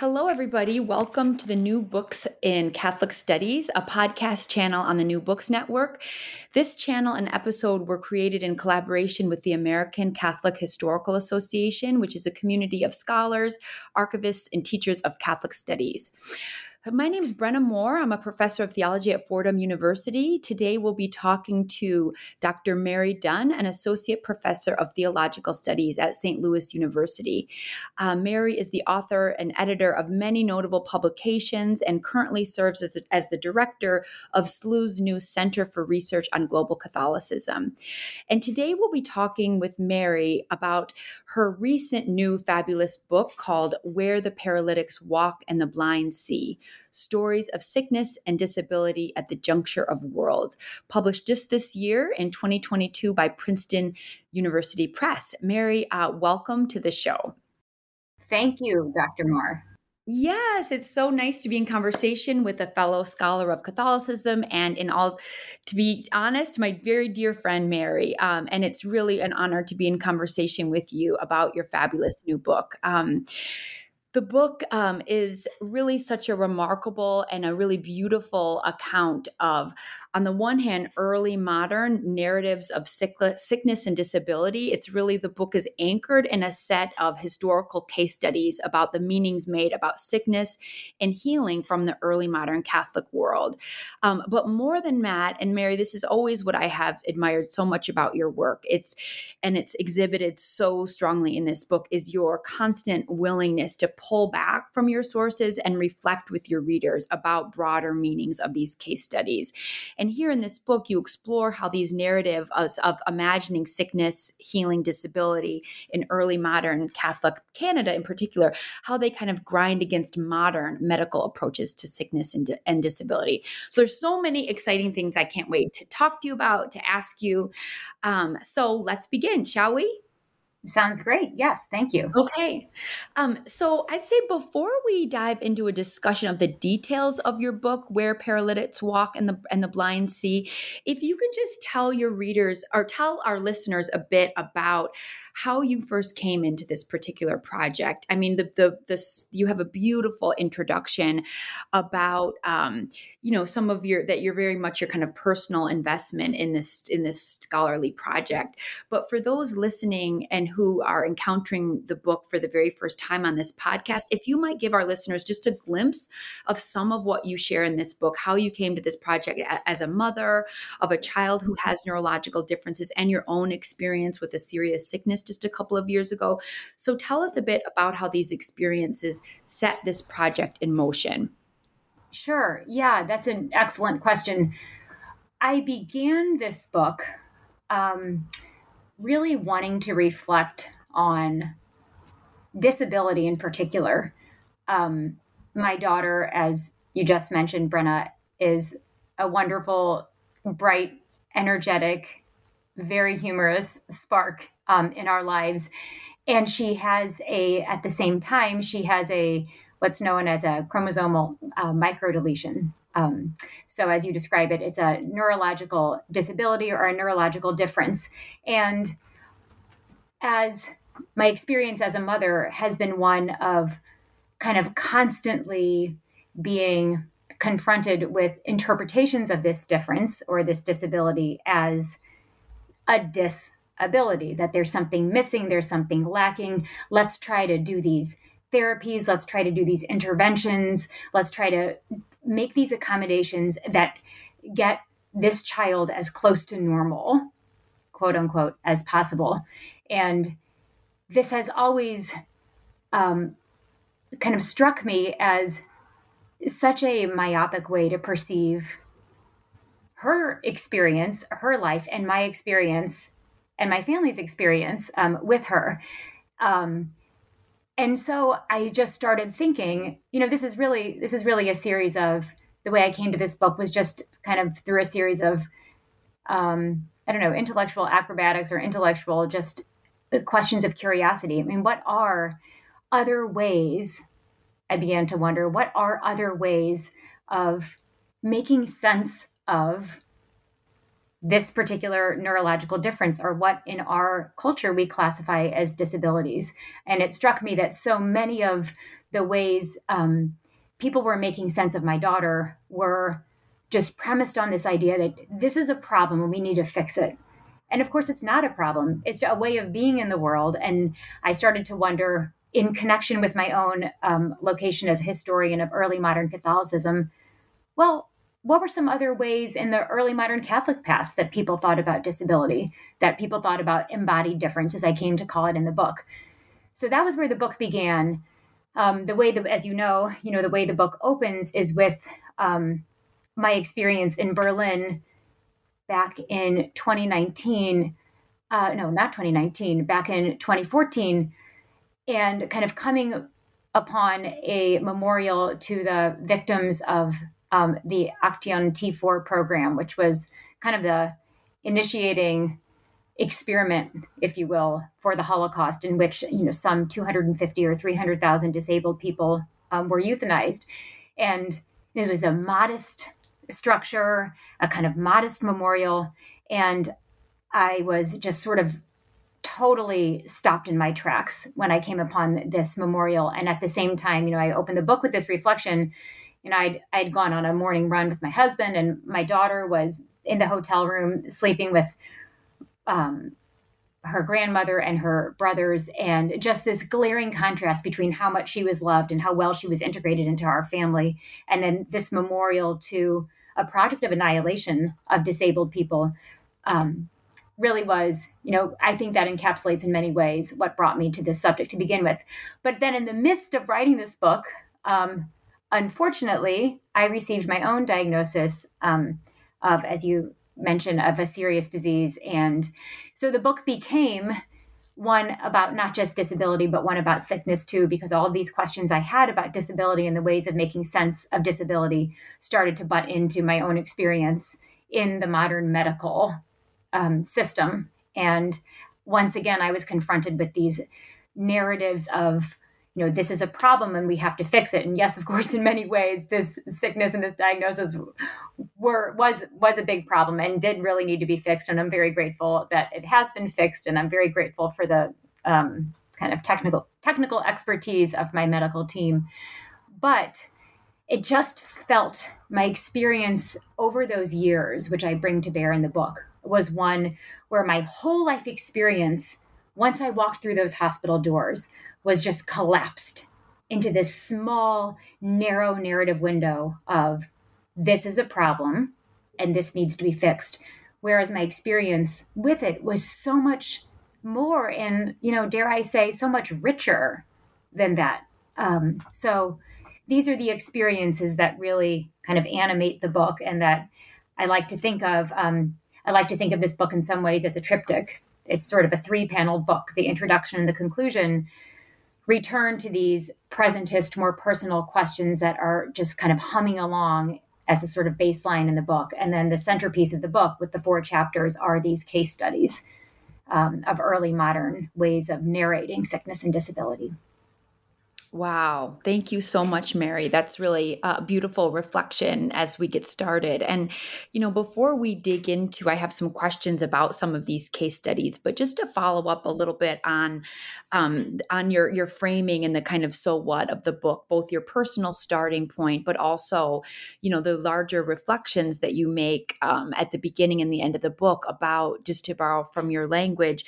Hello, everybody. Welcome to the New Books in Catholic Studies, a podcast channel on the New Books Network. This channel and episode were created in collaboration with the American Catholic Historical Association, which is a community of scholars, archivists, and teachers of Catholic studies. My name is Brenna Moore. I'm a professor of theology at Fordham University. Today we'll be talking to Dr. Mary Dunn, an associate professor of theological studies at St. Louis University. Uh, Mary is the author and editor of many notable publications and currently serves as the, as the director of SLU's new Center for Research on Global Catholicism. And today we'll be talking with Mary about her recent new fabulous book called Where the Paralytics Walk and the Blind See Stories of Sickness and Disability at the Juncture of Worlds, published just this year in 2022 by Princeton University Press. Mary, uh, welcome to the show. Thank you, Dr. Moore. Yes, it's so nice to be in conversation with a fellow scholar of Catholicism and in all, to be honest, my very dear friend Mary. Um, and it's really an honor to be in conversation with you about your fabulous new book. Um, the book um, is really such a remarkable and a really beautiful account of, on the one hand, early modern narratives of sickness and disability. It's really the book is anchored in a set of historical case studies about the meanings made about sickness and healing from the early modern Catholic world. Um, but more than that, and Mary, this is always what I have admired so much about your work. It's and it's exhibited so strongly in this book is your constant willingness to pull back from your sources and reflect with your readers about broader meanings of these case studies. And here in this book, you explore how these narratives of, of imagining sickness, healing, disability in early modern Catholic Canada in particular, how they kind of grind against modern medical approaches to sickness and, and disability. So there's so many exciting things I can't wait to talk to you about, to ask you. Um, so let's begin, shall we? Sounds great. Yes, thank you. Okay. Um, so I'd say before we dive into a discussion of the details of your book, Where Paralytics Walk and the and the Blind See, if you can just tell your readers or tell our listeners a bit about how you first came into this particular project. I mean, the the this you have a beautiful introduction about um, you know some of your that you're very much your kind of personal investment in this in this scholarly project. But for those listening and who are encountering the book for the very first time on this podcast, if you might give our listeners just a glimpse of some of what you share in this book, how you came to this project as a mother of a child who has neurological differences and your own experience with a serious sickness just a couple of years ago. So tell us a bit about how these experiences set this project in motion. Sure. Yeah, that's an excellent question. I began this book um, really wanting to reflect on disability in particular. Um, my daughter, as you just mentioned, Brenna, is a wonderful, bright, energetic, very humorous spark um, in our lives. And she has a, at the same time, she has a, what's known as a chromosomal uh, microdeletion. Um, so, as you describe it, it's a neurological disability or a neurological difference. And as my experience as a mother has been one of kind of constantly being confronted with interpretations of this difference or this disability as a disability, that there's something missing, there's something lacking. Let's try to do these therapies. Let's try to do these interventions. Let's try to make these accommodations that get this child as close to normal, quote unquote, as possible. And this has always um, kind of struck me as such a myopic way to perceive her experience, her life, and my experience, and my family's experience um, with her. Um, and so I just started thinking, you know, this is really this is really a series of the way I came to this book was just kind of through a series of um, I don't know intellectual acrobatics or intellectual just uh, questions of curiosity. I mean, what are other ways? I began to wonder what are other ways of making sense of this particular neurological difference or what in our culture we classify as disabilities. And it struck me that so many of the ways um, people were making sense of my daughter were just premised on this idea that this is a problem and we need to fix it. And of course, it's not a problem, it's a way of being in the world. And I started to wonder, in connection with my own um, location as a historian of early modern Catholicism, well, what were some other ways in the early modern Catholic past that people thought about disability, that people thought about embodied difference, as I came to call it in the book? So that was where the book began. Um, the way that, as you know, you know the way the book opens is with um, my experience in Berlin back in 2019. Uh, no, not 2019. Back in 2014, and kind of coming upon a memorial to the victims of um, the Action T4 program, which was kind of the initiating experiment, if you will, for the Holocaust, in which you know some 250 or 300,000 disabled people um, were euthanized, and it was a modest structure, a kind of modest memorial, and I was just sort of totally stopped in my tracks when I came upon this memorial. And at the same time, you know, I opened the book with this reflection you know, I'd I'd gone on a morning run with my husband, and my daughter was in the hotel room sleeping with um, her grandmother and her brothers, and just this glaring contrast between how much she was loved and how well she was integrated into our family, and then this memorial to a project of annihilation of disabled people. Um, really was, you know, I think that encapsulates in many ways what brought me to this subject to begin with. But then in the midst of writing this book, um, unfortunately, I received my own diagnosis um, of, as you mentioned, of a serious disease. And so the book became one about not just disability, but one about sickness too, because all of these questions I had about disability and the ways of making sense of disability started to butt into my own experience in the modern medical um, system. And once again, I was confronted with these narratives of you know this is a problem and we have to fix it. And yes of course in many ways this sickness and this diagnosis were was was a big problem and did really need to be fixed. And i'm very grateful that it has been fixed. And i'm very grateful for the um, kind of technical technical expertise of my medical team. But it just felt my experience over those years which i bring to bear in the book was one where my whole life experience once i walked through those hospital doors was just collapsed into this small, narrow narrative window of this is a problem and this needs to be fixed. Whereas my experience with it was so much more and, you know, dare I say, so much richer than that. Um, so these are the experiences that really kind of animate the book and that I like to think of. Um, I like to think of this book in some ways as a triptych. It's sort of a three panel book the introduction and the conclusion return to these presentist, more personal questions that are just kind of humming along as a sort of baseline in the book. And then the centerpiece of the book with the four chapters are these case studies um, of early modern ways of narrating sickness and disability. Wow. Thank you so much, Mary. That's really a beautiful reflection as we get started. And, you know, before we dig into, I have some questions about some of these case studies, but just to follow up a little bit on, um, on your, your framing and the kind of so what of the book, both your personal starting point, but also, you know, the larger reflections that you make um, at the beginning and the end of the book about, just to borrow from your language,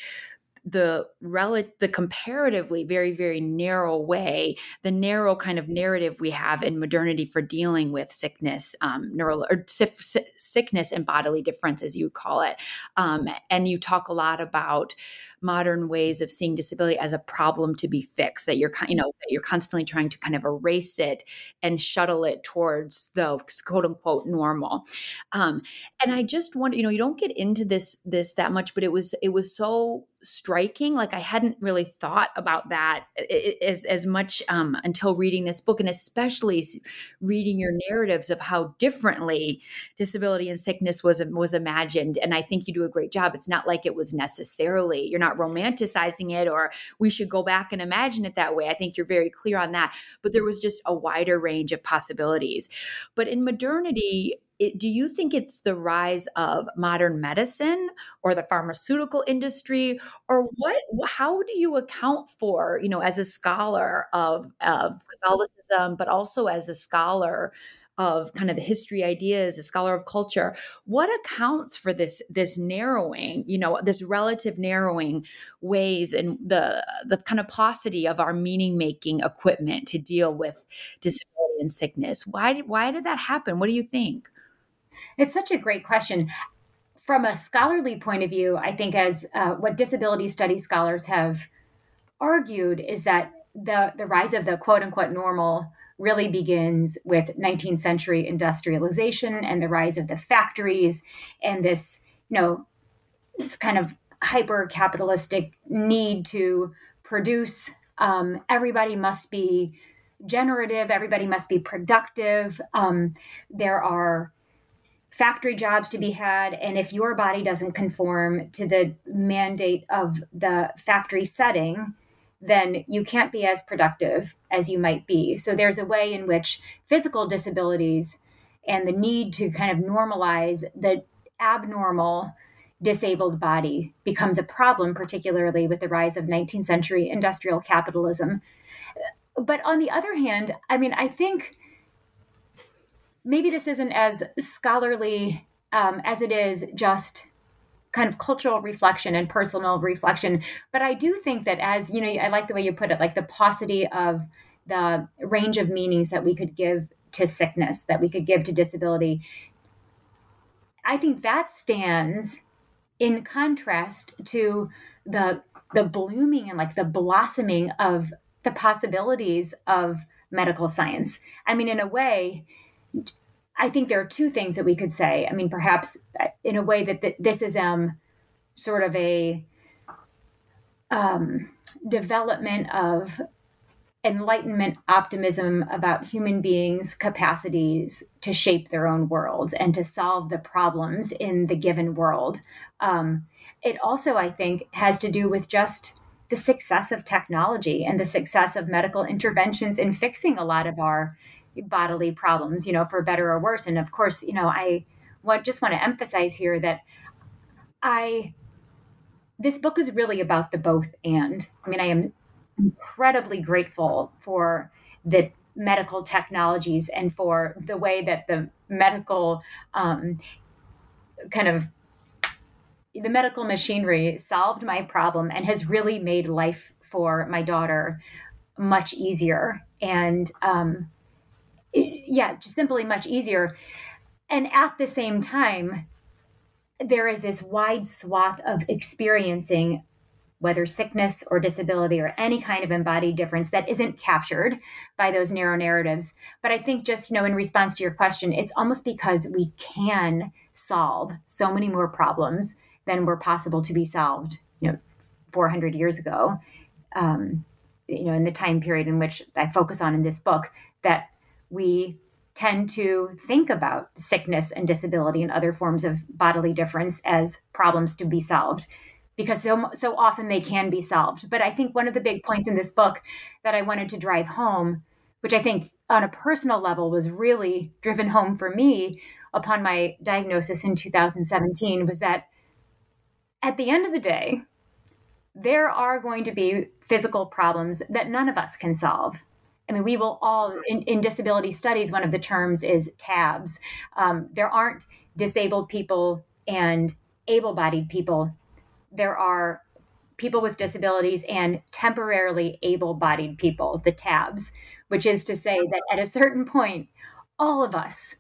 the rel- the comparatively very very narrow way the narrow kind of narrative we have in modernity for dealing with sickness um neural or sickness and bodily difference as you call it. Um, and you talk a lot about modern ways of seeing disability as a problem to be fixed that you're you know that you're constantly trying to kind of erase it and shuttle it towards the quote unquote normal. Um, and i just wonder you know you don't get into this this that much but it was it was so striking like i hadn't really thought about that as, as much um, until reading this book and especially reading your narratives of how differently disability and sickness was was imagined and i think you do a great job. It's not like it was necessarily you're not romanticizing it or we should go back and imagine it that way. I think you're very clear on that. But there was just a wider range of possibilities. But in modernity it, do you think it's the rise of modern medicine or the pharmaceutical industry? Or what how do you account for you know as a scholar of, of catholicism but also as a scholar of kind of the history ideas a scholar of culture what accounts for this this narrowing you know this relative narrowing ways and the the kind of paucity of our meaning making equipment to deal with disability and sickness? Why why did that happen? What do you think? It's such a great question. From a scholarly point of view, I think as uh, what disability studies scholars have argued is that the the rise of the quote unquote normal really begins with 19th century industrialization and the rise of the factories and this you know this kind of hyper capitalistic need to produce um, everybody must be generative everybody must be productive um, there are factory jobs to be had. And if your body doesn't conform to the mandate of the factory setting, then you can't be as productive as you might be. So there's a way in which physical disabilities and the need to kind of normalize the abnormal disabled body becomes a problem, particularly with the rise of 19th century industrial capitalism. But on the other hand, I mean, I think maybe this isn't as scholarly um, as it is just kind of cultural reflection and personal reflection. But I do think that as, you know, I like the way you put it, like the paucity of the range of meanings that we could give to sickness, that we could give to disability. I think that stands in contrast to the the blooming and like the blossoming of the possibilities of medical science. I mean, in a way, I think there are two things that we could say. I mean, perhaps uh, in a way that th- this is um, sort of a um, development of enlightenment optimism about human beings' capacities to shape their own worlds and to solve the problems in the given world. Um, it also, I think, has to do with just the success of technology and the success of medical interventions in fixing a lot of our bodily problems, you know, for better or worse. And of course, you know, I want, just want to emphasize here that I, this book is really about the both and. I mean, I am incredibly grateful for the medical technologies and for the way that the medical um, kind of the medical machinery solved my problem and has really made life for my daughter much easier and um, yeah, just simply much easier. And at the same time, there is this wide swath of experiencing whether sickness or disability or any kind of embodied difference that isn't captured by those narrow narratives. But I think just, you know, in response to your question, it's almost because we can solve so many more problems than were possible to be solved, you know, 400 years ago. Um, you know, in the time period in which I focus on in this book, that we tend to think about sickness and disability and other forms of bodily difference as problems to be solved because so so often they can be solved. But i think one of the big points in this book that i wanted to drive home which i think on a personal level was really driven home for me upon my diagnosis in 2017 was that at the end of the day there are going to be physical problems that none of us can solve I mean, we will all, in, in disability studies, one of the terms is TABs. Um, there aren't disabled people and able bodied people. There are people with disabilities and temporarily able bodied people, the TABs, which is to say that at a certain point, all of us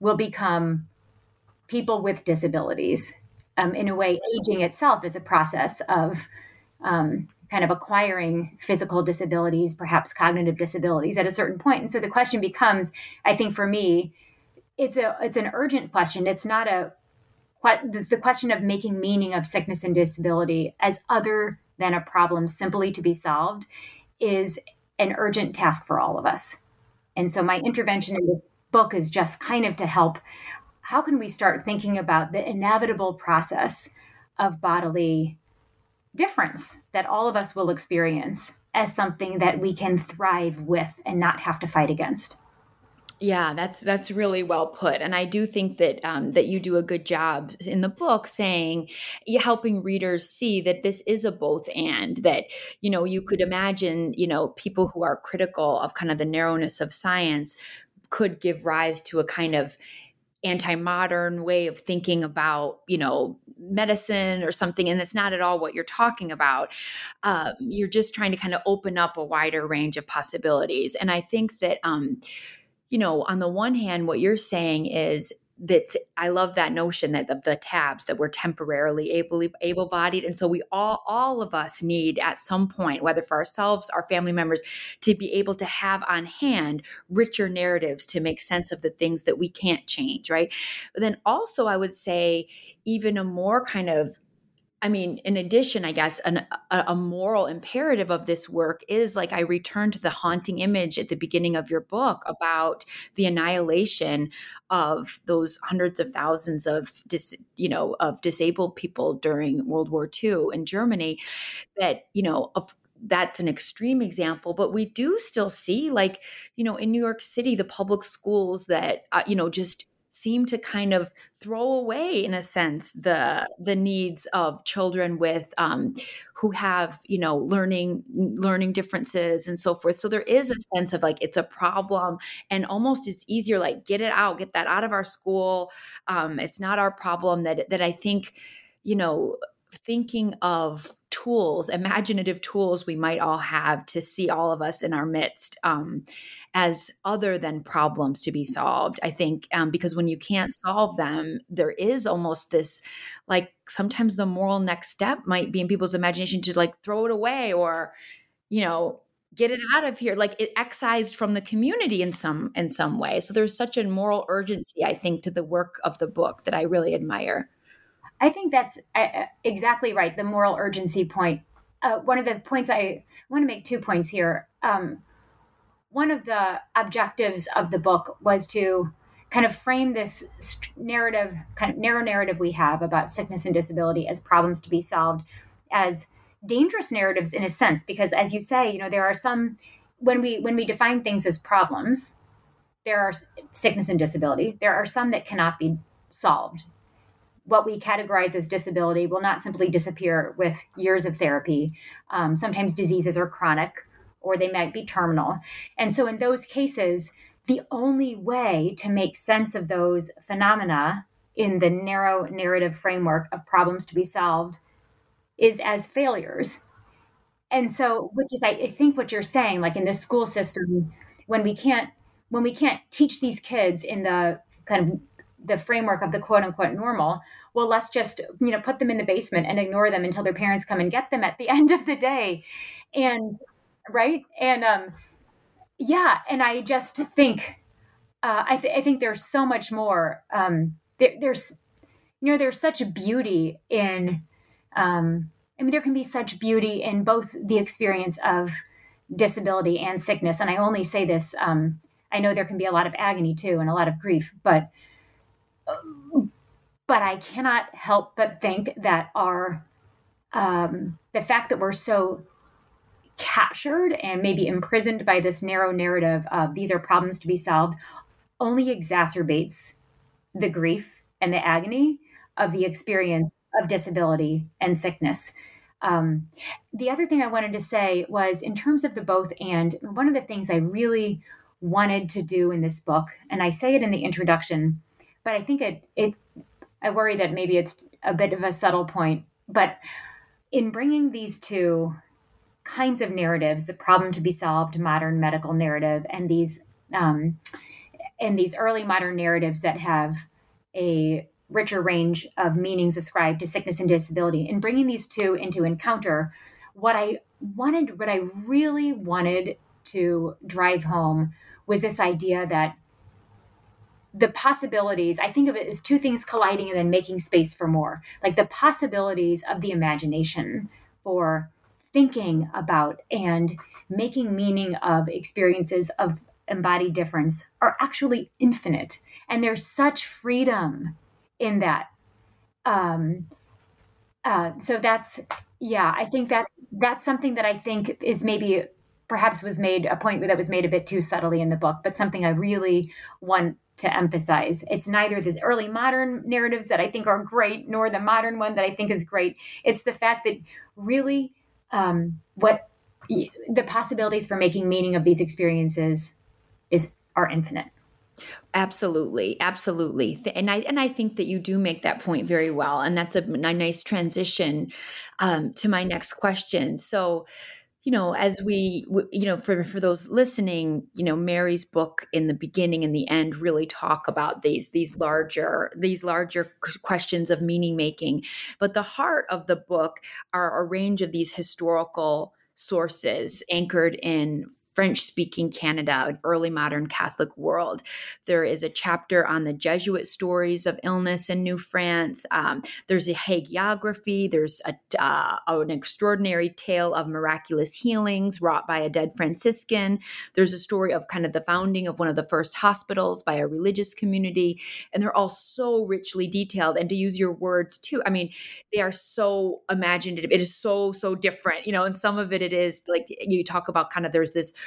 will become people with disabilities. Um, in a way, aging itself is a process of um, kind of acquiring physical disabilities, perhaps cognitive disabilities at a certain point. And so the question becomes, I think for me, it's a it's an urgent question. It's not a the question of making meaning of sickness and disability as other than a problem simply to be solved is an urgent task for all of us. And so my intervention in this book is just kind of to help how can we start thinking about the inevitable process of bodily difference that all of us will experience as something that we can thrive with and not have to fight against. Yeah, that's that's really well put, and I do think that um, that you do a good job in the book saying, helping readers see that this is a both and. That you know you could imagine you know people who are critical of kind of the narrowness of science could give rise to a kind of anti-modern way of thinking about you know medicine or something and it's not at all what you're talking about. Um, you're just trying to kind of open up a wider range of possibilities. And i think that um, you know on the one hand what you're saying is that I love that notion that the, the tabs that we're temporarily able able bodied, and so we all all of us need at some point, whether for ourselves, our family members, to be able to have on hand richer narratives to make sense of the things that we can't change, right? But then also, I would say even a more kind of I mean, in addition, I guess an, a, a, moral imperative of this work is like I return to the haunting image at the beginning of your book about the annihilation of those hundreds of thousands of dis, you know of disabled people during World War II in Germany. That you know of that's an extreme example but we do still see like you know in new york city the public schools that uh, you know just seem to kind of throw away in a sense the the needs of children with um, who have you know learning learning differences and so forth. So there is a sense of like it's a problem and almost it's easier like get it out get that out of our school. Um, it's not our problem that that i think you know thinking of tools imaginative tools we might all have to see all of us in our midst um, as other than problems to be solved. I think um, because when you can't solve them, there is almost this like sometimes the moral next step might be in people's imagination to like throw it away or, you know, get it out of here. Like it excised from the community in some in some way. So there's such a moral urgency i think to the work of the book that i really admire i think that's exactly right the moral urgency point. Uh, one of the points i want to make two points here. Um, one of the objectives of the book was to kind of frame this narrative, kind of narrow narrative we have about sickness and disability as problems to be solved as dangerous narratives in a sense because as you say you know there are some when we when we define things as problems there are sickness and disability there are some that cannot be solved what we categorize as disability will not simply disappear with years of therapy um, sometimes diseases are chronic or they might be terminal. And so, in those cases, the only way to make sense of those phenomena in the narrow narrative framework of problems to be solved is as failures. And so, which is, I think, what you're saying, like in the school system, when we can't when we can't teach these kids in the kind of the framework of the quote unquote normal well let's just you know put them in the basement and ignore them until their parents come and get them at the end of the day. And right? And um yeah and i just think uh, I, th- I think there's so much more um there, there's you know there's such beauty in um i mean there can be such beauty in both the experience of disability and sickness. And i only say this um i know there can be a lot of agony too and a lot of grief but but i cannot help but think that our um the fact that we're so captured and maybe imprisoned by this narrow narrative of these are problems to be solved only exacerbates the grief and the agony of the experience of disability and sickness. Um, the other thing I wanted to say was in terms of the both and, one of the things I really wanted to do in this book, and I say it in the introduction, but I think it, it I worry that maybe it's a bit of a subtle point, but in bringing these two kinds of narratives, the problem to be solved modern medical narrative, and these um, and these early modern narratives that have a richer range of meanings ascribed to sickness and disability, in bringing these two into encounter, what I wanted, what I really wanted to drive home was this idea that the possibilities i think of it as two things colliding and then making space for more. Like the possibilities of the imagination for thinking about and making meaning of experiences of embodied difference are actually infinite. And there's such freedom in that. Um uh so that's yeah i think that that's something that i think is maybe perhaps was made a point that was made a bit too subtly in the book but something i really want to emphasize. It's neither the early modern narratives that I think are great, nor the modern one that I think is great. It's the fact that really um, what the possibilities for making meaning of these experiences is are infinite. Absolutely, absolutely, and I and I think that you do make that point very well, and that's a, a nice transition um, to my next question. So, you know as we you know for for those listening you know mary's book in the beginning and the end really talk about these these larger these larger questions of meaning making. But the heart of the book are a range of these historical sources anchored in French speaking Canada, early modern Catholic world. There is a chapter on the Jesuit stories of illness in New France. Um, there's a hagiography. There's a, uh, an extraordinary tale of miraculous healings wrought by a dead Franciscan. There's a story of kind of the founding of one of the first hospitals by a religious community. And they're all so richly detailed. And to use your words too, I mean, they are so imaginative. It is so, so different, you know, and some of it, it is like you talk about kind of there's this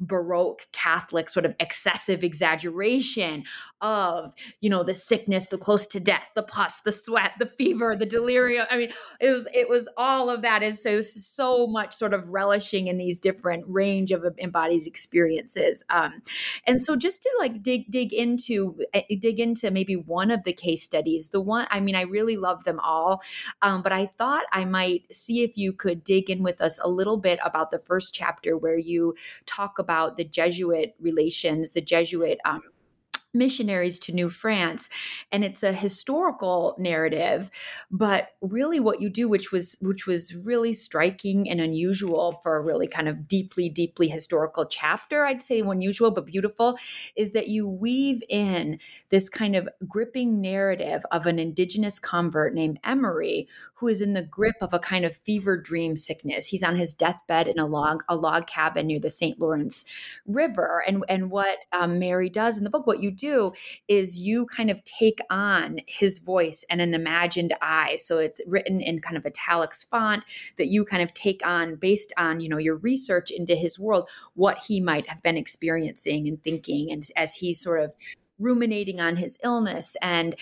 baroque catholic sort of excessive exaggeration of you know the sickness the close to death the pus the sweat the fever the delirium. I mean it was it was all of that is so so much sort of relishing in these different range of embodied experiences. Um and so just to like dig dig into eh, dig into maybe one of the case studies the one i mean i really love them all um, but i thought i might see if you could dig in with us a little bit about the first chapter where you talk about the Jesuit relations, the Jesuit um, missionaries to New France and it's a historical narrative but really what you do which was which was really striking and unusual for a really kind of deeply deeply historical chapter I'd say unusual but beautiful is that you weave in this kind of gripping narrative of an indigenous convert named Emery who is in the grip of a kind of fever dream sickness. He's on his deathbed in a log a log cabin near the St Lawrence River and and what um, Mary does in the book what you do is you kind of take on his voice and an imagined I. So it's written in kind of italics font that you kind of take on based on, you know, your research into his world, what he might have been experiencing and thinking. And as he's sort of ruminating on his illness and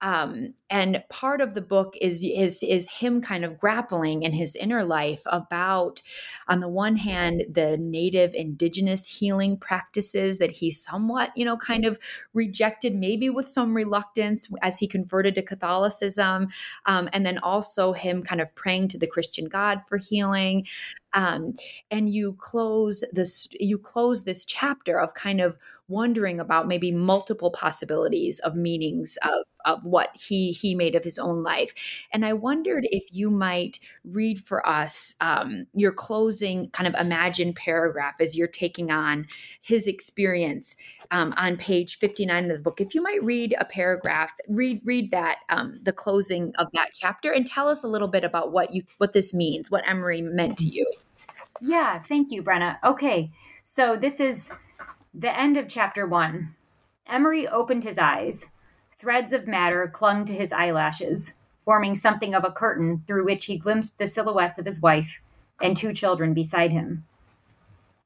um, and part of the book is is is him kind of grappling in his inner life about on the one hand the native indigenous healing practices that he somewhat you know kind of rejected maybe with some reluctance as he converted to Catholicism um, and then also him kind of praying to the Christian God for healing. Um, and you close this you close this chapter of kind of wondering about maybe multiple possibilities of meanings of, of what he he made of his own life. And i wondered if you might read for us um, your closing kind of imagined paragraph as you're taking on his experience um, on page 59 of the book. If you might read a paragraph read read that um, the closing of that chapter and tell us a little bit about what you what this means what emery meant to you. Yeah thank you brenna. Okay so this is the end of chapter one. Emery opened his eyes. Threads of matter clung to his eyelashes, forming something of a curtain through which he glimpsed the silhouettes of his wife and two children beside him.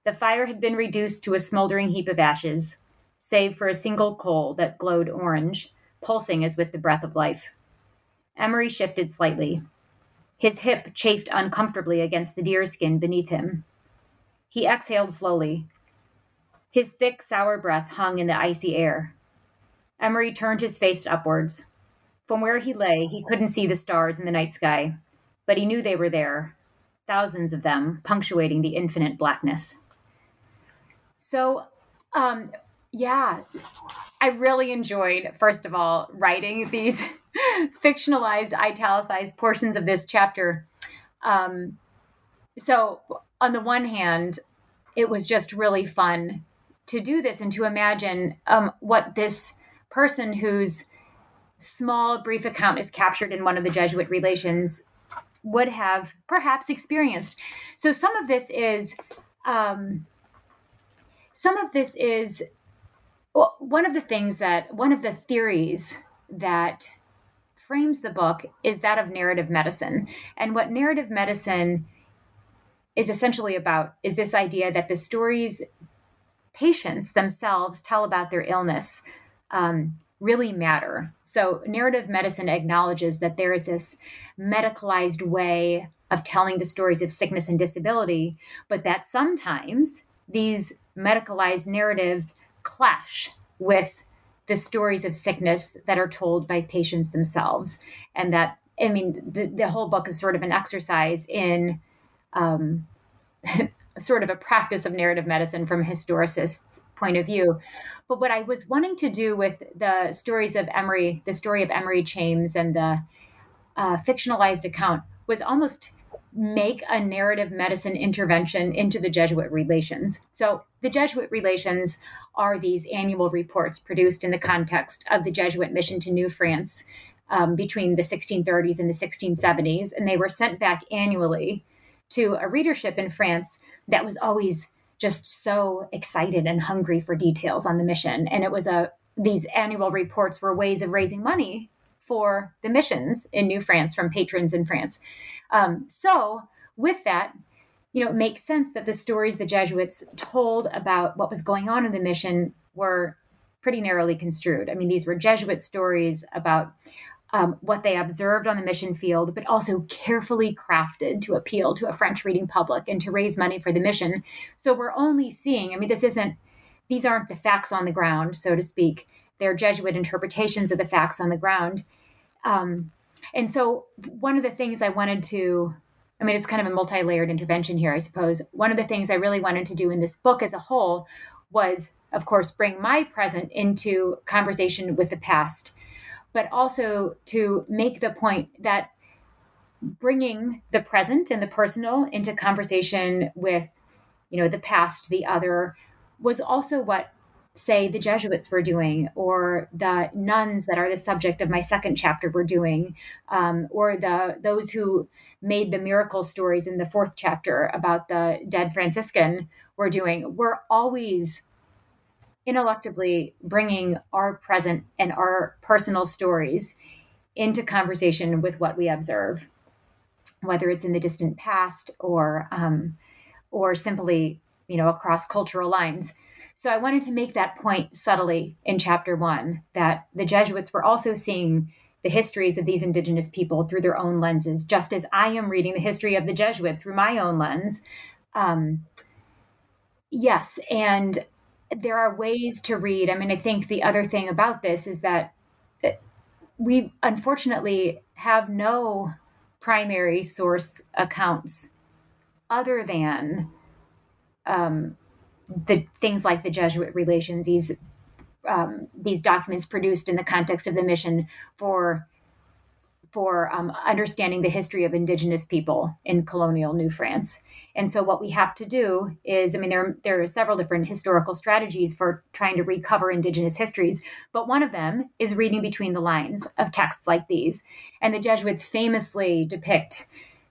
The fire had been reduced to a smoldering heap of ashes, save for a single coal that glowed orange, pulsing as with the breath of life. Emery shifted slightly. His hip chafed uncomfortably against the deerskin beneath him. He exhaled slowly, his thick, sour breath hung in the icy air. Emery turned his face upwards. From where he lay, he couldn't see the stars in the night sky, but he knew they were there, thousands of them punctuating the infinite blackness. So, um, yeah, I really enjoyed, first of all, writing these fictionalized, italicized portions of this chapter. Um, so, on the one hand, it was just really fun to do this and to imagine um, what this person whose small, brief account is captured in one of the Jesuit relations would have perhaps experienced. So, some of this is. Um, some of this is well, one of the things that one of the theories that frames the book is that of narrative medicine. And what narrative medicine is essentially about is this idea that the stories patients themselves tell about their illness um, really matter. So, narrative medicine acknowledges that there is this medicalized way of telling the stories of sickness and disability, but that sometimes these medicalized narratives clash with the stories of sickness that are told by patients themselves. And that, I mean, the, the whole book is sort of an exercise in um, sort of a practice of narrative medicine from a historicist's point of view. But what I was wanting to do with the stories of Emery, the story of Emery Chames and the uh, fictionalized account was almost make a narrative medicine intervention into the Jesuit relations. So, the Jesuit relations are these annual reports produced in the context of the Jesuit mission to New France um, between the 1630s and the 1670s, and they were sent back annually to a readership in France that was always just so excited and hungry for details on the mission. And it was a these annual reports were ways of raising money for the missions in New France from patrons in France. Um, so, with that, you know, it makes sense that the stories the Jesuits told about what was going on in the mission were pretty narrowly construed. I mean, these were Jesuit stories about um, what they observed on the mission field, but also carefully crafted to appeal to a French reading public and to raise money for the mission. So we're only seeing, I mean, this isn't, these aren't the facts on the ground, so to speak. They're Jesuit interpretations of the facts on the ground. Um, and so, one of the things I wanted to, I mean, it's kind of a multi layered intervention here, I suppose. One of the things I really wanted to do in this book as a whole was, of course, bring my present into conversation with the past, but also to make the point that bringing the present and the personal into conversation with, you know, the past, the other, was also what say the Jesuits were doing, or the nuns that are the subject of my second chapter were doing, um, or the those who made the miracle stories in the fourth chapter about the dead Franciscan were doing. We're always ineluctably bringing our present and our personal stories into conversation with what we observe, whether it's in the distant past or um, or simply you know across cultural lines. So I wanted to make that point subtly in chapter one that the Jesuits were also seeing the histories of these indigenous people through their own lenses, just as I am reading the history of the Jesuit through my own lens. Um, yes, and there are ways to read. I mean, I think the other thing about this is that we unfortunately have no primary source accounts other than um, the things like the Jesuit relations, these um, these documents produced in the context of the mission for for um, understanding the history of indigenous people in colonial New France. And so, what we have to do is, I mean, there there are several different historical strategies for trying to recover indigenous histories, but one of them is reading between the lines of texts like these. And the Jesuits famously depict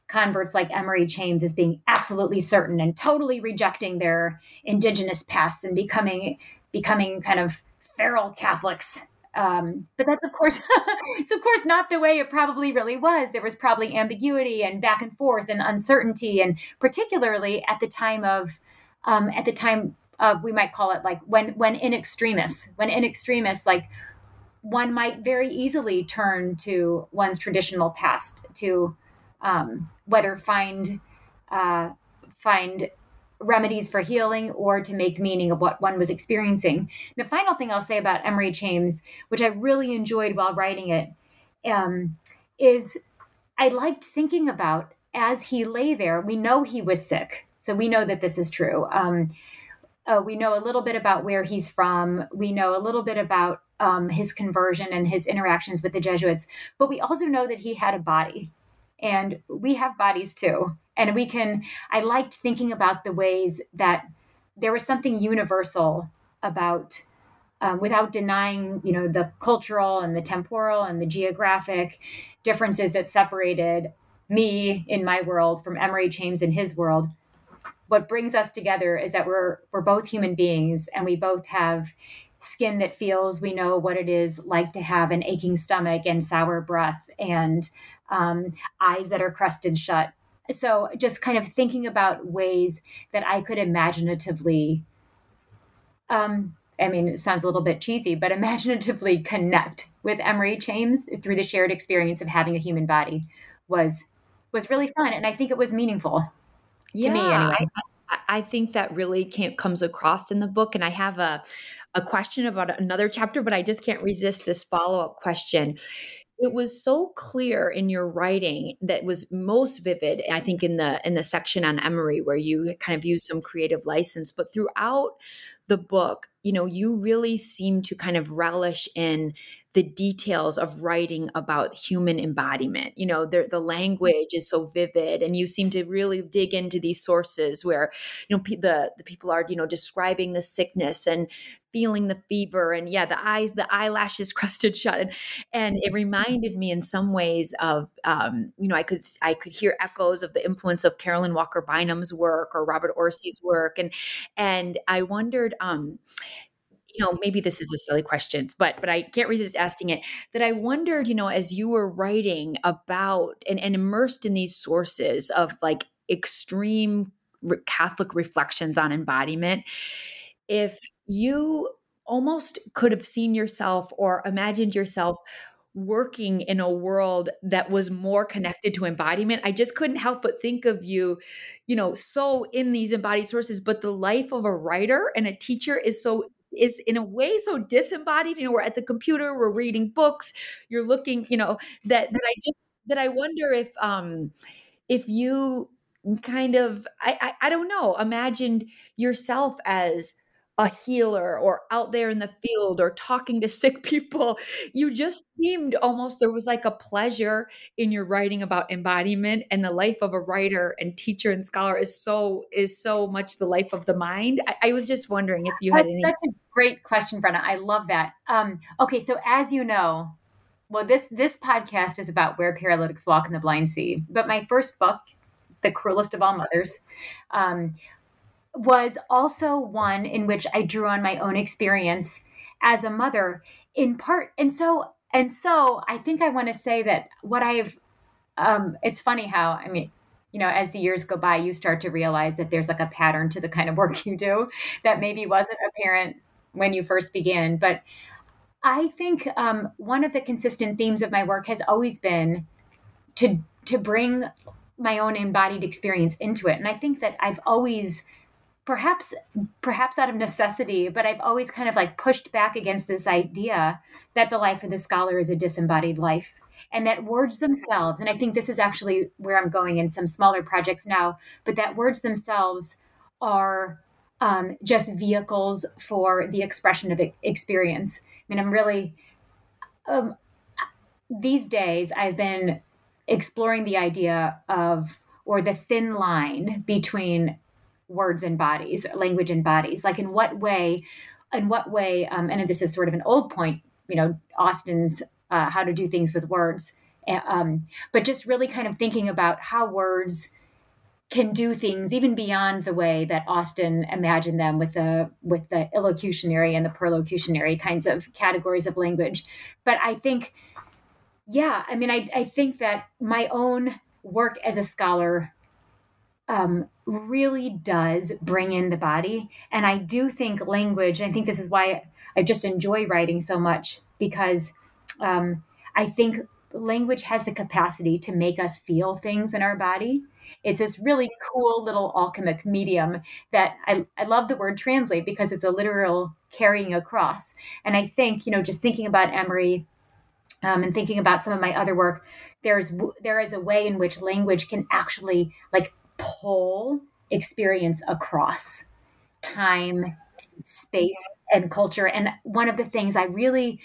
converts like Emery James as being absolutely certain and totally rejecting their indigenous past and becoming becoming kind of feral Catholics. Um, but that's of course it's of course not the way it probably really was. There was probably ambiguity and back and forth and uncertainty, and particularly at the time of um, at the time of we might call it like when when in extremis, when in extremis, like one might very easily turn to one's traditional past to um, whether find uh, find remedies for healing or to make meaning of what one was experiencing. The final thing I'll say about Emery Chames, which I really enjoyed while writing it, um, is I liked thinking about as he lay there, we know he was sick. So we know that this is true. Um, uh, we know a little bit about where he's from. We know a little bit about um, his conversion and his interactions with the Jesuits. But we also know that he had a body, and we have bodies too. And we can, I liked thinking about the ways that there was something universal about. Um, without denying, you know, the cultural and the temporal and the geographic differences that separated me in my world from Emery James in his world what brings us together is that we're we're both human beings and we both have skin that feels we know what it is like to have an aching stomach and sour breath and um, eyes that are crusted shut so just kind of thinking about ways that i could imaginatively um, i mean it sounds a little bit cheesy but imaginatively connect with emery james through the shared experience of having a human body was was really fun and i think it was meaningful yeah, to me anyway. I, I think that really can't, comes across in the book. And I have a, a question about another chapter, but I just can't resist this follow up question. It was so clear in your writing that was most vivid, I think, in the in the section on emory where you kind of use some creative license, but throughout the book, you know, you really seem to kind of relish in the details of writing about human embodiment. You know, the, the language is so vivid, and you seem to really dig into these sources where, you know, the the people are, you know, describing the sickness and feeling the fever, and yeah, the eyes, the eyelashes crusted shut, and, and it reminded me in some ways of, um, you know, I could I could hear echoes of the influence of Caroline Walker Bynum's work or Robert Orsi's work, and and I wondered, um, you know, maybe this is a silly question, but but I can't resist asking it. That I wondered, you know, as you were writing about and, and immersed in these sources of like extreme Catholic reflections on embodiment, if you almost could have seen yourself or imagined yourself working in a world that was more connected to embodiment i just couldn't help but think of you you know so in these embodied sources but the life of a writer and a teacher is so is in a way so disembodied. You know, we're at the computer, we're reading books, you're looking, you know, that that I just that I wonder if um if you kind of I, I, I don't know, imagined yourself as a healer or out there in the field or talking to sick people. You just seemed almost there was like a pleasure in your writing about embodiment and the life of a writer and teacher and scholar is so is so much the life of the mind. I, I was just wondering if you That's had any. Such a great question, Brenna. I love that. Um, okay, so as you know, well, this this podcast is about where paralytics walk in the blind see. But my first book, The Cruelest of All Mothers, um, was also one in which I drew on my own experience as a mother in part. And so, and so I think I want to say that what I've, um, it's funny how, I mean, you know, as the years go by, you start to realize that there's like a pattern to the kind of work you do that maybe wasn't apparent when you first began. But I think um, one of the consistent themes of my work has always been to to bring my own embodied experience into it. And I think that I've always perhaps perhaps out of necessity but i've always kind of like pushed back against this idea that the life of the scholar is a disembodied life and that words themselves and i think this is actually where i'm going in some smaller projects now but that words themselves are um, just vehicles for the expression of experience. I mean i'm really um, these days i've been exploring the idea of or the thin line between words and bodies, language and bodies? Like in what way, in what way, um, and this is sort of an old point, you know, Austin's uh, how to do things with words, um, but just really kind of thinking about how words can do things even beyond the way that Austin imagined them with the with the illocutionary and the perlocutionary kinds of categories of language. But I think, yeah, I mean, I, I think that my own work as a scholar um, really does bring in the body. And I do think language, I think this is why I just enjoy writing so much because um, I think language has the capacity to make us feel things in our body. It's this really cool little alchemic medium that I, I love the word translate because it's a literal carrying across. And I think, you know, just thinking about Emery um, and thinking about some of my other work, there's there is a way in which language can actually like pull experience across time, space, and culture. And one of the things I really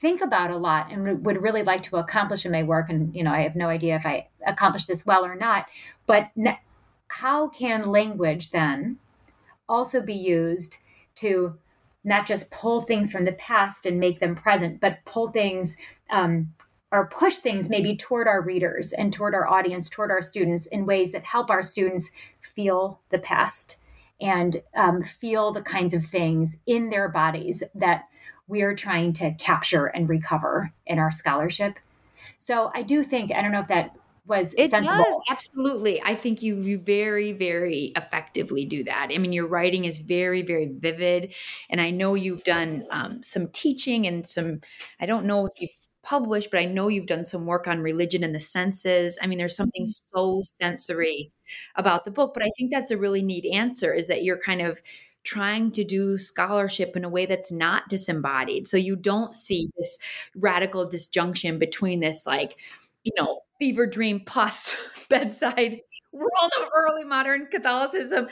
think about a lot and would really like to accomplish in my work and you know i have no idea if i accomplish this well or not but how can language then also be used to not just pull things from the past and make them present but pull things um, or push things maybe toward our readers and toward our audience toward our students in ways that help our students feel the past and um, feel the kinds of things in their bodies that we're trying to capture and recover in our scholarship. So I do think I don't know if that was it sensible. Does, absolutely. I think you you very very effectively do that. I mean, your writing is very very vivid, and I know you've done um, some teaching and some. I don't know if you've published, but I know you've done some work on religion and the senses. I mean, there's something mm-hmm. so sensory about the book, but I think that's a really neat answer. Is that you're kind of trying to do scholarship in a way that's not disembodied. So you don't see this radical disjunction between this, like, you know, fever dream pus bedside world of early modern Catholicism,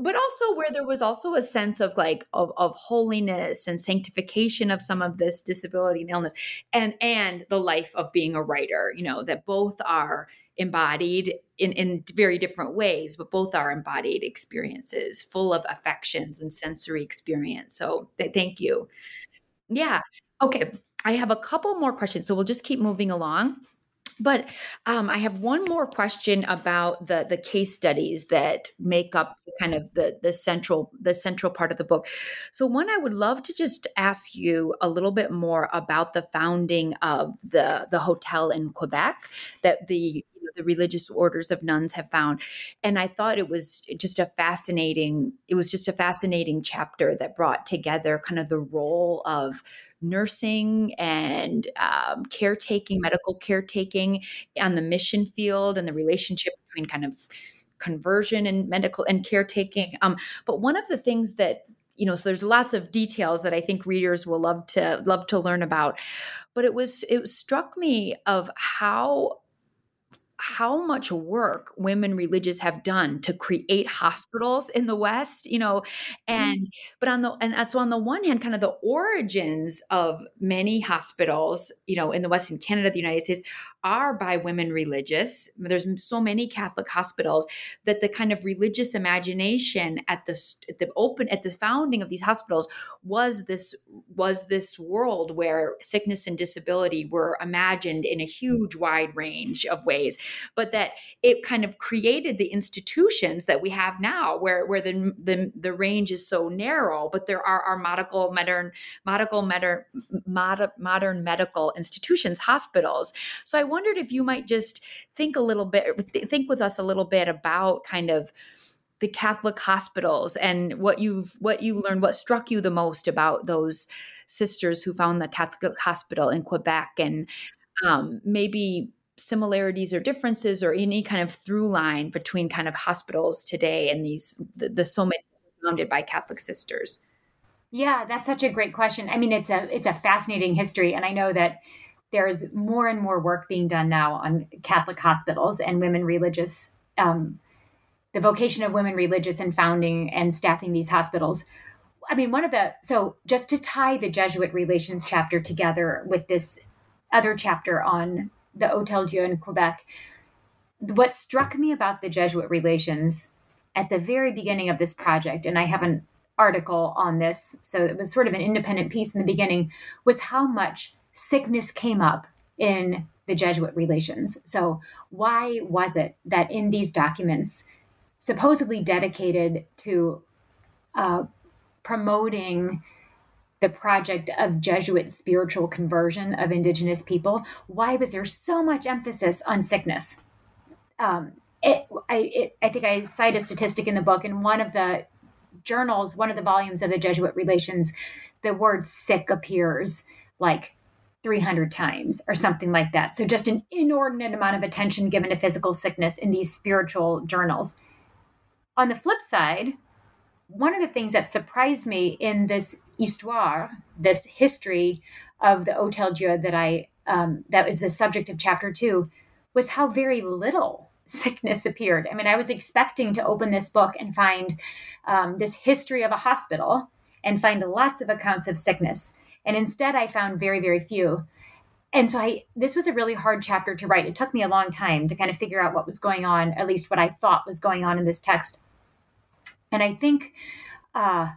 but also where there was also a sense of like of, of holiness and sanctification of some of this disability and illness and and the life of being a writer, you know, that both are embodied in, in very different ways, but both are embodied experiences full of affections and sensory experience. So th- thank you. Yeah. Okay. I have a couple more questions. So we'll just keep moving along. But um, I have one more question about the the case studies that make up the kind of the the central the central part of the book. So one, I would love to just ask you a little bit more about the founding of the the hotel in Quebec that the the religious orders of nuns have found and i thought it was just a fascinating it was just a fascinating chapter that brought together kind of the role of nursing and um, caretaking, medical caretaking on the mission field and the relationship between kind of conversion and medical and caretaking. Um, but one of the things that you know, so there's lots of details that I think readers will love to love to learn about. But it was it struck me of how how much work women religious have done to create hospitals in the west you know mm-hmm. and mm-hmm. but on the and so on the one hand kind of the origins of many hospitals you know in the west in canada the united states are by women religious. There's so many Catholic hospitals that the kind of religious imagination at the at the open at the founding of these hospitals was this was this world where sickness and disability were imagined in a huge wide range of ways, but that it kind of created the institutions that we have now, where where the the, the range is so narrow, but there are our medical modern medical modern modern medical institutions, hospitals. So I wondered if you might just think a little bit, think with us a little bit about kind of the Catholic hospitals and what you've what you learned, what struck you the most about those sisters who found the Catholic hospital in Quebec, and um, maybe similarities or differences or any kind of through line between kind of hospitals today and these the, the so many founded by Catholic sisters. Yeah, that's such a great question. I mean, it's a it's a fascinating history, and I know that there's more and more work being done now on Catholic hospitals and women religious, um, the vocation of women religious and founding and staffing these hospitals. I mean, one of the, so just to tie the Jesuit relations chapter together with this other chapter on the Hotel Dieu in Quebec, what struck me about the Jesuit relations at the very beginning of this project, and I have an article on this, so it was sort of an independent piece in the beginning, was how much sickness came up in the Jesuit relations. So, why was it that in these documents, supposedly dedicated to uh, promoting the project of Jesuit spiritual conversion of indigenous people, why was there so much emphasis on sickness? Um, it, I, it, I think I cite a statistic in the book in one of the journals, one of the volumes of the Jesuit relations, the word sick appears like 300 times or something like that. So, just an inordinate amount of attention given to physical sickness in these spiritual journals. On the flip side, one of the things that surprised me in this histoire, this history of the Hotel Dieu that I um, that is the subject of chapter two was how very little sickness appeared. I mean, I was expecting to open this book and find um, this history of a hospital and find lots of accounts of sickness, and instead I found very very few. And so I this was a really hard chapter to write. It took me a long time to kind of figure out what was going on, at least what I thought was going on in this text. And I think uh,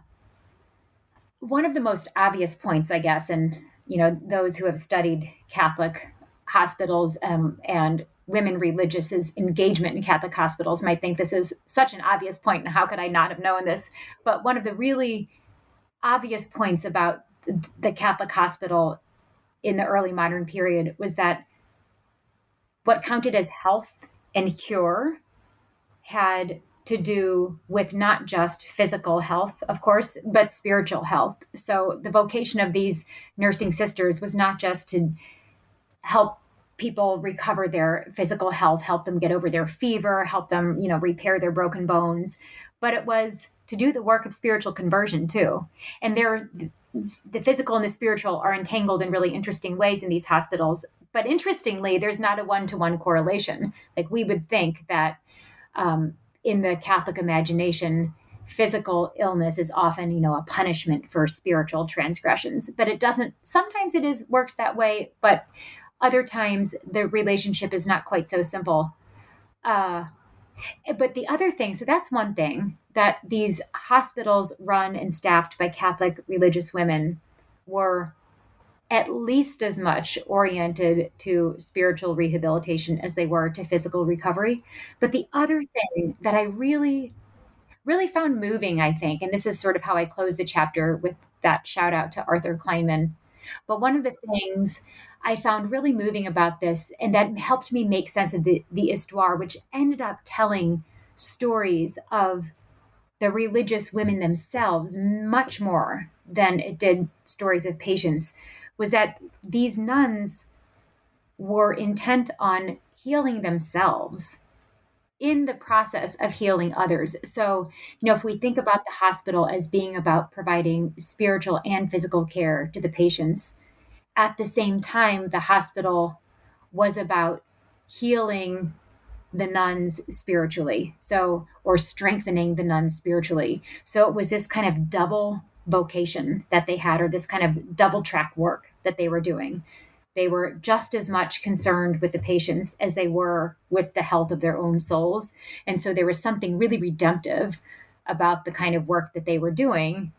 one of the most obvious points, I guess, and you know, those who have studied Catholic hospitals um, and women religious engagement in Catholic hospitals might think this is such an obvious point, and how could I not have known this? But one of the really obvious points about the Catholic hospital in the early modern period was that what counted as health and cure had to do with not just physical health, of course, but spiritual health. So the vocation of these nursing sisters was not just to help people recover their physical health, help them get over their fever, help them, you know, repair their broken bones, but it was to do the work of spiritual conversion too. And there the physical and the spiritual are entangled in really interesting ways in these hospitals. But interestingly, there's not a one to one correlation. Like we would think that um, in the Catholic imagination, physical illness is often, you know, a punishment for spiritual transgressions. But it doesn't. Sometimes it is works that way, but other times the relationship is not quite so simple. Uh, but the other thing, so that's one thing that these hospitals run and staffed by Catholic religious women were at least as much oriented to spiritual rehabilitation as they were to physical recovery. But the other thing that I really, really found moving, I think, and this is sort of how I close the chapter with that shout out to Arthur Kleinman. But one of the things I found really moving about this, and that helped me make sense of the, the histoire, which ended up telling stories of the religious women themselves much more than it did stories of patients, was that these nuns were intent on healing themselves in the process of healing others. So, you know, if we think about the hospital as being about providing spiritual and physical care to the patients, at the same time, the hospital was about healing the nuns spiritually. So, or strengthening the nuns spiritually. So it was this kind of double vocation that they had, or this kind of double track work that they were doing. They were just as much concerned with the patients as they were with the health of their own souls. And so there was something really redemptive about the kind of work that they were doing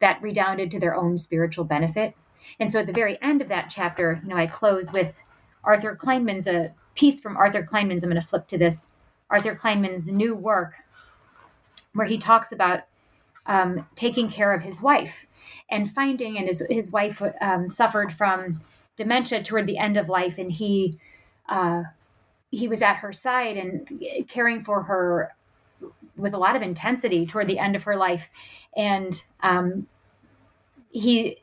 that redounded to their own spiritual benefit and so at the very end of that chapter, you know, I close with Arthur Kleinman's a piece from Arthur Kleinman's. I'm going to flip to this Arthur Kleinman's new work, where he talks about um, taking care of his wife and finding, and his his wife um, suffered from dementia toward the end of life, and he uh, he was at her side and caring for her with a lot of intensity toward the end of her life, and um, he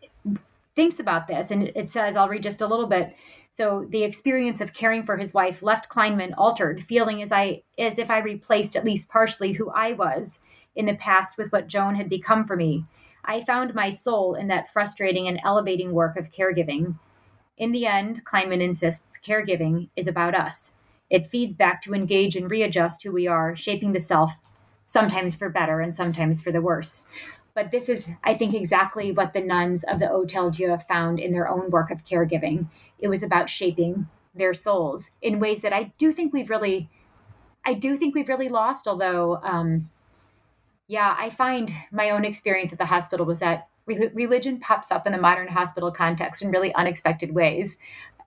thinks about this. And it says, I'll read just a little bit. So the experience of caring for his wife left Kleinman altered, feeling as I as if I replaced at least partially who I was in the past with what Joan had become for me. I found my soul in that frustrating and elevating work of caregiving. In the end, Kleinman insists caregiving is about us. It feeds back to engage and readjust who we are, shaping the self, sometimes for better and sometimes for the worse. But this is, I think, exactly what the nuns of the Hotel Dieu found in their own work of caregiving. It was about shaping their souls in ways that I do think we've really, I do think we've really lost. Although, um, yeah, I find my own experience at the hospital was that re- religion pops up in the modern hospital context in really unexpected ways.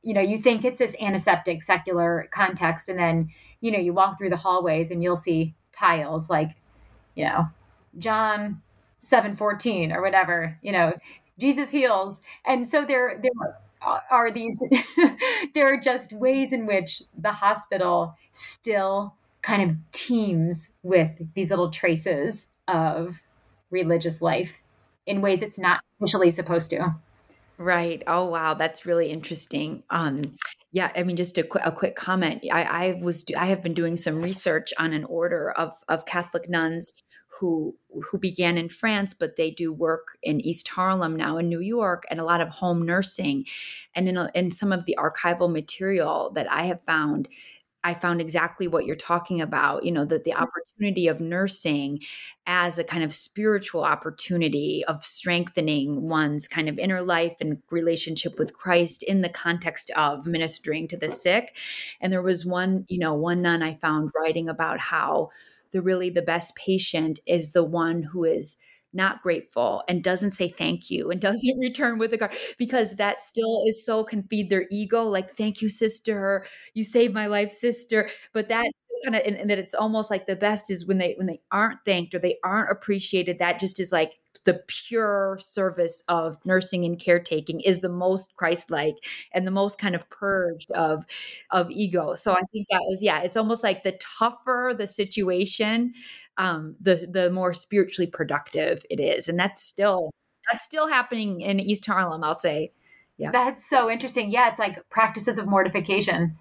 You know, you think it's this antiseptic, secular context, and then, you know, you walk through the hallways and you'll see tiles like, you know, John 714 or whatever, you know, Jesus heals. And so there there are these there are just ways in which the hospital still kind of teems with these little traces of religious life in ways it's not initially supposed to. Right. Oh wow, that's really interesting. Um, yeah, I mean, just a, qu- a quick comment. I, I was I have been doing some research on an order of of Catholic nuns who who began in France, but they do work in East Harlem now in New York, and a lot of home nursing, and in a, in some of the archival material that I have found. I found exactly what you're talking about, you know, that the mm-hmm. opportunity of nursing as a kind of spiritual opportunity of strengthening one's kind of inner life and relationship with Christ in the context of ministering to the sick. And there was one, you know, one nun I found writing about how the really the best patient is the one who is not grateful and doesn't say thank you and doesn't return with a card because that still is so can feed their ego like thank you sister. You saved my life sister. But that kind of and, and that it's almost like the best is when they when they aren't thanked or they aren't appreciated that just is like the pure service of nursing and caretaking is the most Christ-like and the most kind of purged of of ego. So I think that was yeah, it's almost like the tougher the situation, um, the the more spiritually productive it is, and that's still that's still happening in East Harlem. I'll say, yeah, that's so interesting. Yeah, it's like practices of mortification,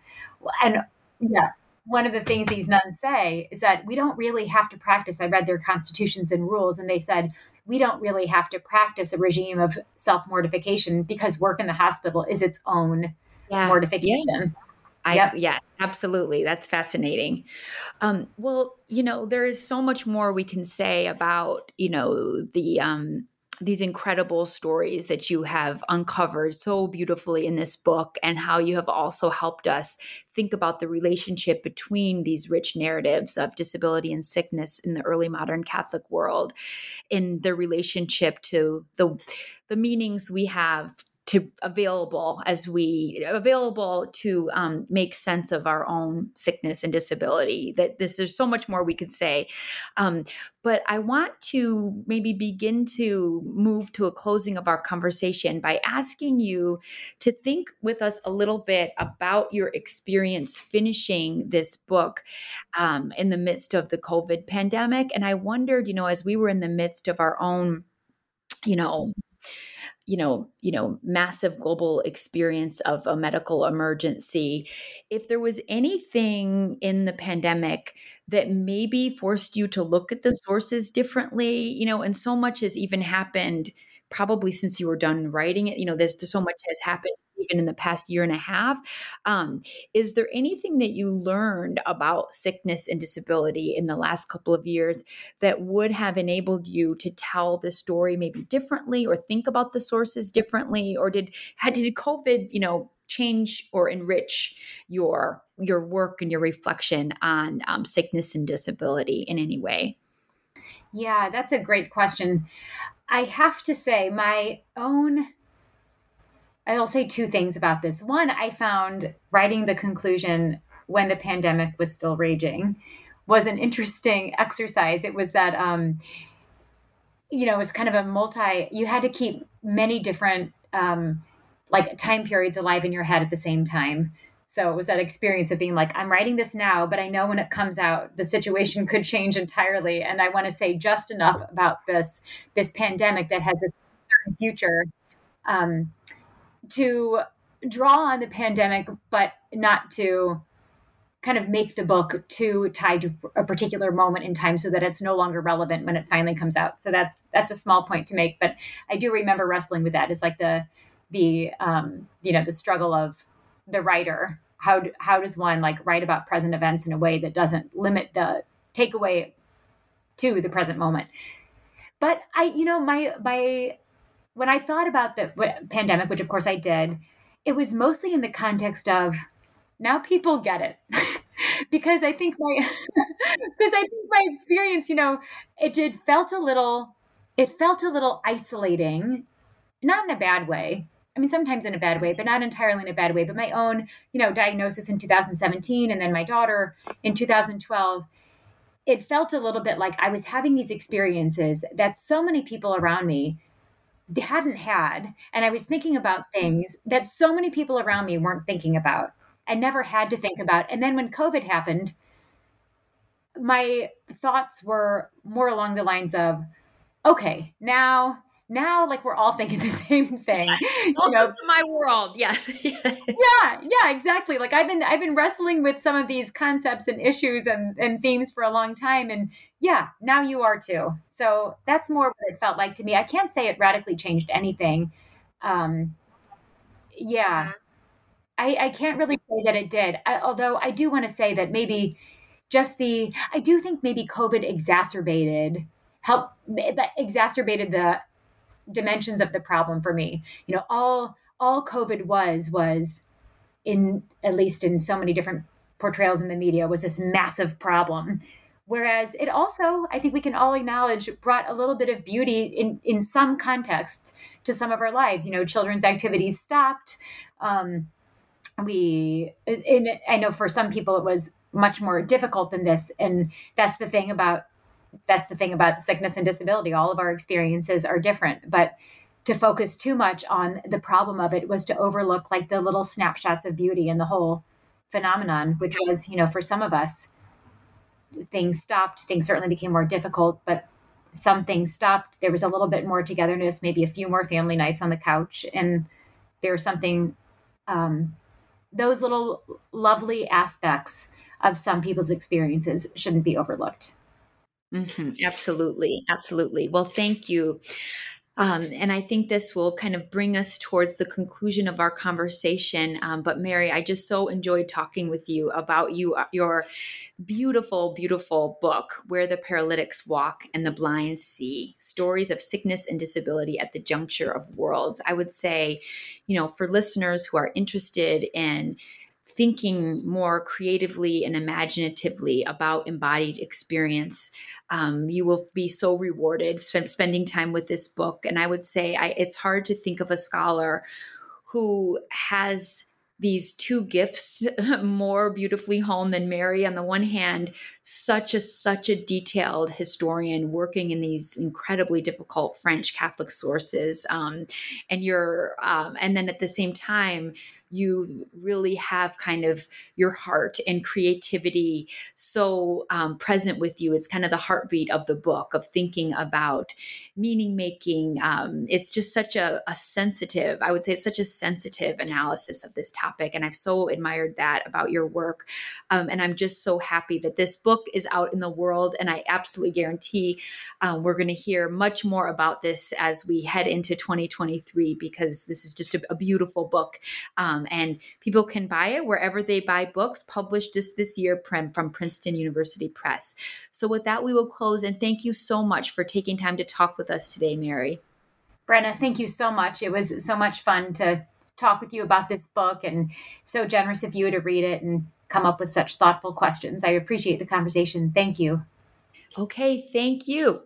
and yeah, one of the things these nuns say is that we don't really have to practice. I read their constitutions and rules, and they said we don't really have to practice a regime of self mortification because work in the hospital is its own yeah. mortification. Yeah. I, yep. Yes, absolutely. That's fascinating. Um, well, you know, there is so much more we can say about, you know, the um, these incredible stories that you have uncovered so beautifully in this book and how you have also helped us think about the relationship between these rich narratives of disability and sickness in the early modern catholic world in the relationship to the the meanings we have to available as we available to um, make sense of our own sickness and disability that this there's so much more we could say. Um, but i want to maybe begin to move to a closing of our conversation by asking you to think with us a little bit about your experience finishing this book um, in the midst of the covid pandemic. And i wondered you know as we were in the midst of our own you know you know you know massive global experience of a medical emergency. If there was anything in the pandemic that maybe forced you to look at the sources differently you know and so much has even happened probably since you were done writing it you know there's, so much has happened even in the past year and a half. Um, is there anything that you learned about sickness and disability in the last couple of years that would have enabled you to tell the story maybe differently or think about the sources differently? Or did had did COVID, you know, change or enrich your your work and your reflection on um, sickness and disability in any way? Yeah, that's a great question. I have to say, my own I'll say two things about this. One, I found writing the conclusion when the pandemic was still raging was an interesting exercise. It was that, um, you know, it was kind of a multi, you had to keep many different um, like time periods alive in your head at the same time. So it was that experience of being like, I'm writing this now, but I know when it comes out, the situation could change entirely. And I want to say just enough about this, this pandemic that has a future. Um, to draw on the pandemic, but not to kind of make the book too tied to a particular moment in time so that it's no longer relevant when it finally comes out. So that's that's a small point to make, but I do remember wrestling with that. It's like the the um, you know the struggle of the writer. How how does one like write about present events in a way that doesn't limit the takeaway to the present moment? But I you know my my when I thought about the pandemic, which of course I did, it was mostly in the context of now people get it. because I think my because I think my experience, you know, it did felt a little it felt a little isolating, not in a bad way. I mean, sometimes in a bad way, but not entirely in a bad way. But my own, you know, diagnosis in 2017 and then my daughter in 2012, it felt a little bit like I was having these experiences that so many people around me hadn't had. And I was thinking about things that so many people around me weren't thinking about and never had to think about. And then when COVID happened, my thoughts were more along the lines of, okay, now now like we're all thinking the same thing you know? to my world. Yes yeah. Yeah exactly. Like i've been i've been wrestling with some of these concepts and issues and, and themes for a long time and yeah now you are too. So that's more what it felt like to me. I can't say it radically changed anything. Um yeah. Mm-hmm. I, I can't really say that it did. I, although i do want to say that maybe just the i do think maybe covid exacerbated help that exacerbated the dimensions of the problem for me. You know, all all COVID was was in at least in so many different portrayals in the media was this massive problem. Whereas it also, I think we can all acknowledge, brought a little bit of beauty in in some contexts to some of our lives. You know, children's activities stopped. Um, we, and I know for some people it was much more difficult than this, and that's the thing about that's the thing about sickness and disability. All of our experiences are different, but to focus too much on the problem of it was to overlook like the little snapshots of beauty in the whole phenomenon, which was, you know, for some of us, things stopped. Things certainly became more difficult, but some things stopped. There was a little bit more togetherness, maybe a few more family nights on the couch, and there was something. Um, those little lovely aspects of some people's experiences shouldn't be overlooked. Mm-hmm. Absolutely. Absolutely. Well, thank you. Um, and I think this will kind of bring us towards the conclusion of our conversation. Um, but Mary, I just so enjoyed talking with you about you, uh, your beautiful, beautiful book, Where the Paralytics Walk and the Blind See Stories of Sickness and Disability at the Juncture of Worlds. I would say, you know, for listeners who are interested in thinking more creatively and imaginatively about embodied experience, um, you will be so rewarded spend, spending time with this book. And I would say I, it's hard to think of a scholar who has these two gifts more beautifully honed than Mary. On the one hand, such a such a detailed historian working in these incredibly difficult French Catholic sources, um, and you're um, and then at the same time you really have kind of your heart and creativity so um, present with you. It's kind of the heartbeat of the book of thinking about meaning making. Um, it's just such a, a, sensitive, I would say, it's such a sensitive analysis of this topic. And I've so admired that about your work. Um, and I'm just so happy that this book is out in the world. And I absolutely guarantee um, we're going to hear much more about this as we head into 2023 because this is just a, a beautiful book. Um, and people can buy it wherever they buy books published just this year from Princeton University Press. So, with that, we will close. And thank you so much for taking time to talk with us today, Mary. Brenna, thank you so much. It was so much fun to talk with you about this book and so generous of you to read it and come up with such thoughtful questions. I appreciate the conversation. Thank you. Okay, thank you.